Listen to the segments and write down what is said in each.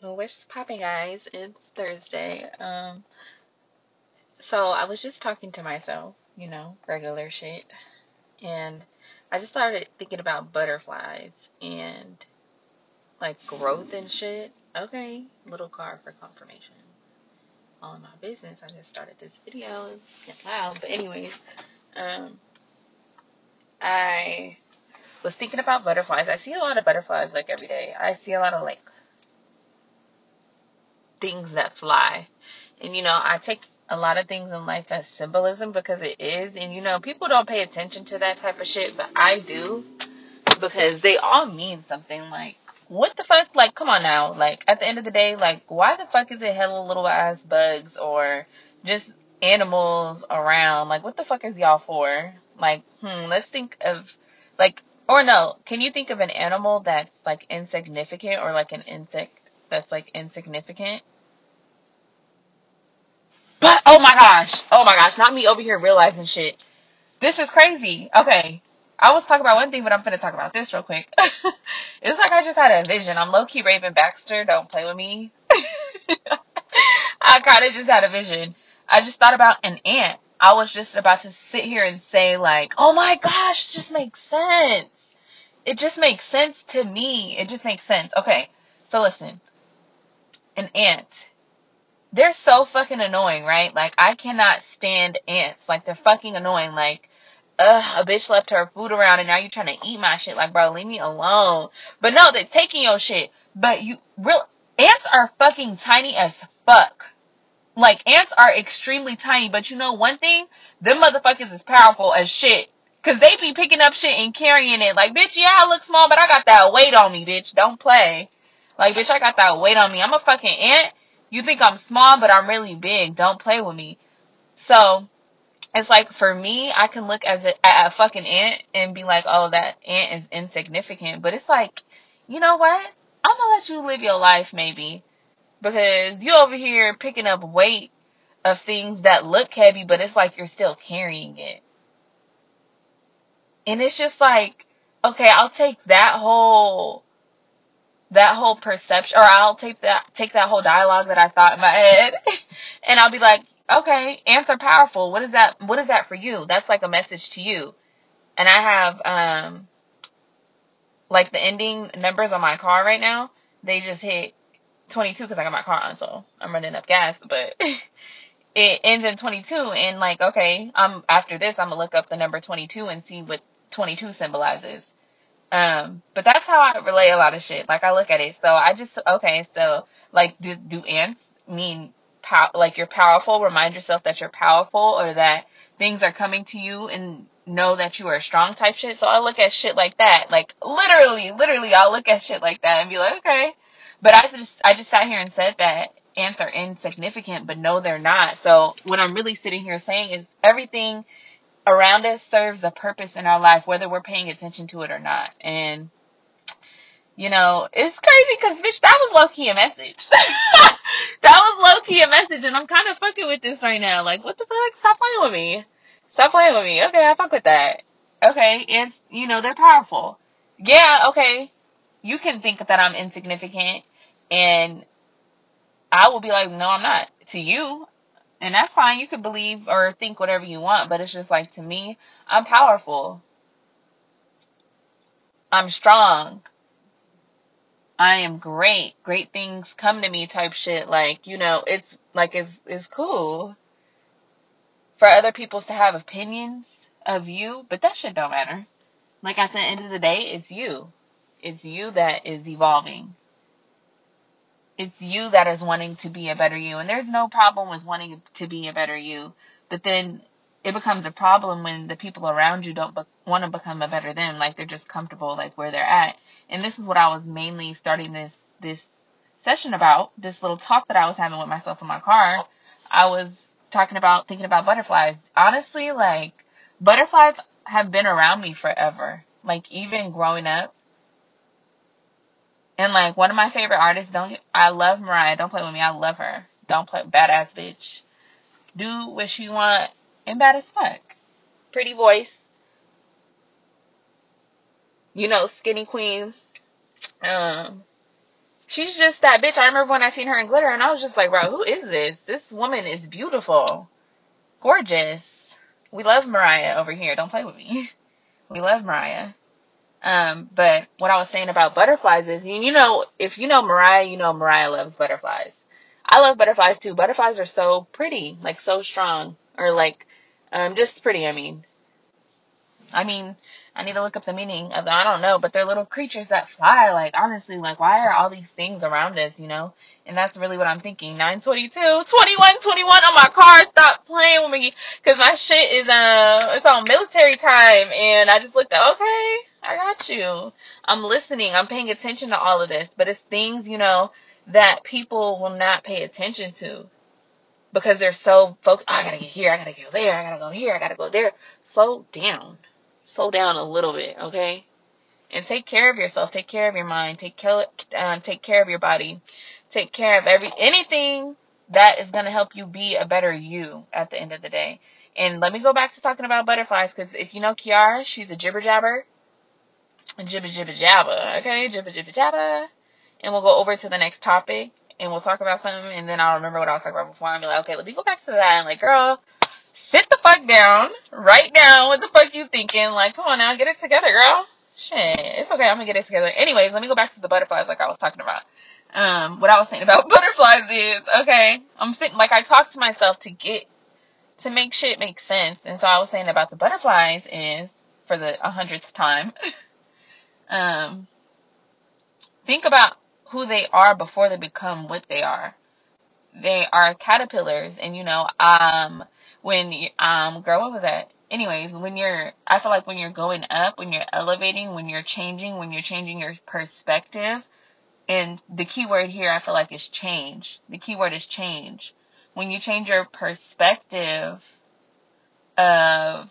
What's popping, guys? It's Thursday. Um, so I was just talking to myself, you know, regular shit, and I just started thinking about butterflies and like growth and shit. Okay, little card for confirmation. All in my business. I just started this video. It's loud, but anyways, um, I was thinking about butterflies. I see a lot of butterflies like every day. I see a lot of like things that fly. And you know, I take a lot of things in life as symbolism because it is. And you know, people don't pay attention to that type of shit, but I do because they all mean something. Like, what the fuck? Like, come on now. Like, at the end of the day, like, why the fuck is it hella little ass bugs or just animals around? Like, what the fuck is y'all for? Like, hmm, let's think of, like, or no, can you think of an animal that's like insignificant or like an insect that's like insignificant? But oh my gosh, oh my gosh, not me over here realizing shit. This is crazy. Okay, I was talking about one thing, but I'm gonna talk about this real quick. it's like I just had a vision. I'm low key Raven Baxter. Don't play with me. I kind of just had a vision. I just thought about an ant. I was just about to sit here and say like, oh my gosh, it just makes sense. It just makes sense to me. It just makes sense. Okay, so listen, an ant they're so fucking annoying, right? Like I cannot stand ants. Like they're fucking annoying. Like, ugh, a bitch left her food around and now you're trying to eat my shit. Like, bro, leave me alone. But no, they're taking your shit. But you real ants are fucking tiny as fuck. Like ants are extremely tiny, but you know one thing? Them motherfuckers is powerful as shit. Cause they be picking up shit and carrying it. Like, bitch, yeah, I look small, but I got that weight on me, bitch. Don't play. Like, bitch, I got that weight on me. I'm a fucking ant. You think I'm small, but I'm really big. Don't play with me. So, it's like for me, I can look as a, a fucking ant and be like, oh, that ant is insignificant. But it's like, you know what? I'm gonna let you live your life maybe. Because you over here picking up weight of things that look heavy, but it's like you're still carrying it. And it's just like, okay, I'll take that whole that whole perception or I'll take that take that whole dialogue that I thought in my head and I'll be like, okay, are powerful. What is that what is that for you? That's like a message to you. And I have um like the ending numbers on my car right now, they just hit 22 because I got my car on, so I'm running up gas, but it ends in 22 and like okay i'm after this i'm gonna look up the number 22 and see what 22 symbolizes um but that's how i relate a lot of shit. Like i look at it. So i just okay so like do, do ants mean pow- like you're powerful? Remind yourself that you're powerful or that things are coming to you and know that you are strong type shit. So i look at shit like that. Like literally literally i'll look at shit like that and be like okay. But i just i just sat here and said that ants are insignificant, but no, they're not. So what I'm really sitting here saying is everything around us serves a purpose in our life, whether we're paying attention to it or not. And you know, it's crazy because bitch, that was low key a message. that was low key a message, and I'm kind of fucking with this right now. Like, what the fuck? Stop playing with me. Stop playing with me. Okay, I fuck with that. Okay, it's you know they're powerful. Yeah, okay. You can think that I'm insignificant, and I will be like, no, I'm not. To you, and that's fine. You can believe or think whatever you want, but it's just like to me, I'm powerful. I'm strong. I am great. Great things come to me type shit. Like, you know, it's like it's it's cool for other people to have opinions of you, but that shit don't matter. Like at the end of the day, it's you. It's you that is evolving. It's you that is wanting to be a better you. And there's no problem with wanting to be a better you. But then it becomes a problem when the people around you don't be- want to become a better them. Like they're just comfortable like where they're at. And this is what I was mainly starting this, this session about, this little talk that I was having with myself in my car. I was talking about, thinking about butterflies. Honestly, like butterflies have been around me forever. Like even growing up, and like one of my favorite artists, don't I love Mariah? Don't play with me. I love her. Don't play badass bitch. Do what she want and bad as fuck. Pretty voice. You know, skinny queen. Um, she's just that bitch. I remember when I seen her in glitter and I was just like, bro, who is this? This woman is beautiful. Gorgeous. We love Mariah over here. Don't play with me. We love Mariah. Um, but what I was saying about butterflies is, you know, if you know Mariah, you know Mariah loves butterflies. I love butterflies too. Butterflies are so pretty, like so strong, or like, um, just pretty. I mean, I mean, I need to look up the meaning of. I don't know, but they're little creatures that fly. Like, honestly, like, why are all these things around us, you know? And that's really what I'm thinking. 922, 21, 21 on my car. Stop playing with me. Cause my shit is, uh, it's on military time. And I just looked at, okay, I got you. I'm listening. I'm paying attention to all of this. But it's things, you know, that people will not pay attention to because they're so focused. Oh, I gotta get here. I gotta go there. I gotta go here. I gotta go there. Slow down slow down a little bit, okay? And take care of yourself. Take care of your mind. Take care, um, take care of your body. Take care of every anything that is gonna help you be a better you at the end of the day. And let me go back to talking about butterflies, because if you know Kiara, she's a jibber jabber, jibber jibber jabber, okay, jibber jibber jabber. And we'll go over to the next topic, and we'll talk about something, and then I'll remember what I was talking about before, and be like, okay, let me go back to that. And like, girl, sit the fuck down, write down what the fuck you thinking. Like, come on now, get it together, girl. Shit, it's okay. I'm gonna get it together. Anyways, let me go back to the butterflies, like I was talking about. Um, what I was saying about butterflies is okay. I'm sitting like I talk to myself to get to make shit make sense, and so I was saying about the butterflies is for the a hundredth time. um, think about who they are before they become what they are. They are caterpillars, and you know, um when um girl what was that? Anyways when you're i feel like when you're going up when you're elevating when you're changing when you're changing your perspective and the key word here i feel like is change. The key word is change. When you change your perspective of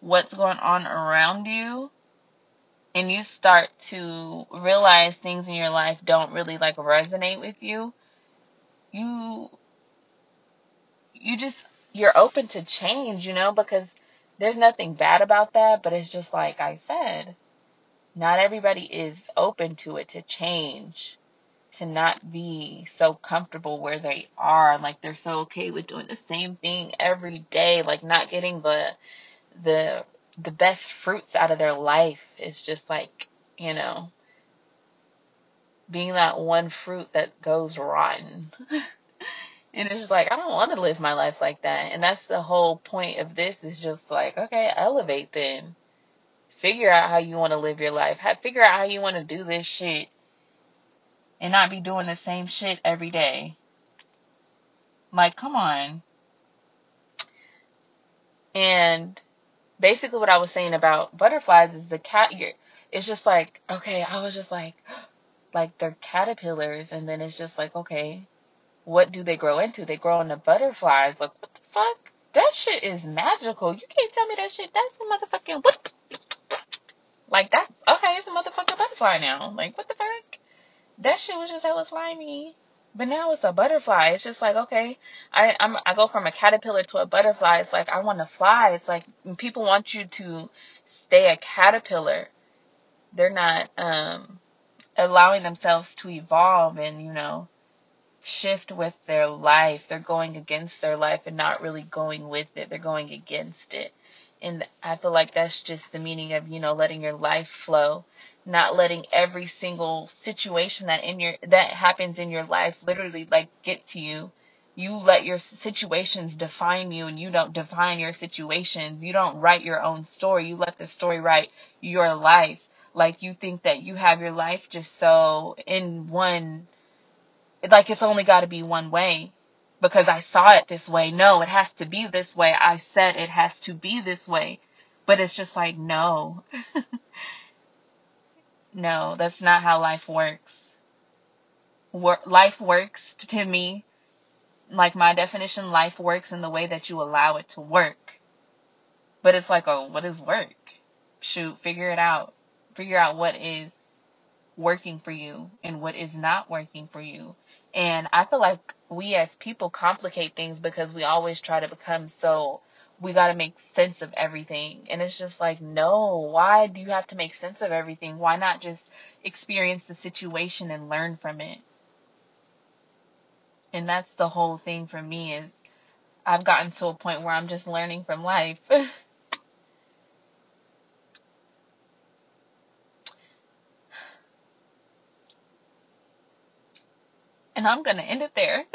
what's going on around you and you start to realize things in your life don't really like resonate with you you you just you're open to change, you know, because there's nothing bad about that, but it's just like I said, not everybody is open to it to change, to not be so comfortable where they are, like they're so okay with doing the same thing every day, like not getting the the the best fruits out of their life. It's just like, you know, being that one fruit that goes rotten. And it's just like, I don't want to live my life like that. And that's the whole point of this is just like, okay, elevate then. Figure out how you want to live your life. Figure out how you want to do this shit and not be doing the same shit every day. Like, come on. And basically what I was saying about butterflies is the cat it's just like, okay, I was just like like they're caterpillars and then it's just like, okay, what do they grow into? They grow into butterflies. Like, what the fuck? That shit is magical. You can't tell me that shit. That's a motherfucking what? Like that's okay. It's a motherfucking butterfly now. Like what the fuck? That shit was just hella slimy. But now it's a butterfly. It's just like okay, I I'm I go from a caterpillar to a butterfly. It's like I want to fly. It's like people want you to stay a caterpillar. They're not um allowing themselves to evolve and you know shift with their life. They're going against their life and not really going with it. They're going against it. And I feel like that's just the meaning of, you know, letting your life flow, not letting every single situation that in your that happens in your life literally like get to you. You let your situations define you and you don't define your situations. You don't write your own story. You let the story write your life. Like you think that you have your life just so in one like it's only got to be one way because I saw it this way. No, it has to be this way. I said it has to be this way. But it's just like, no. no, that's not how life works. Wor- life works to me, like my definition, life works in the way that you allow it to work. But it's like, oh, what is work? Shoot, figure it out. Figure out what is working for you and what is not working for you and I feel like we as people complicate things because we always try to become so we got to make sense of everything. And it's just like, no, why do you have to make sense of everything? Why not just experience the situation and learn from it? And that's the whole thing for me is I've gotten to a point where I'm just learning from life. and I'm going to end it there.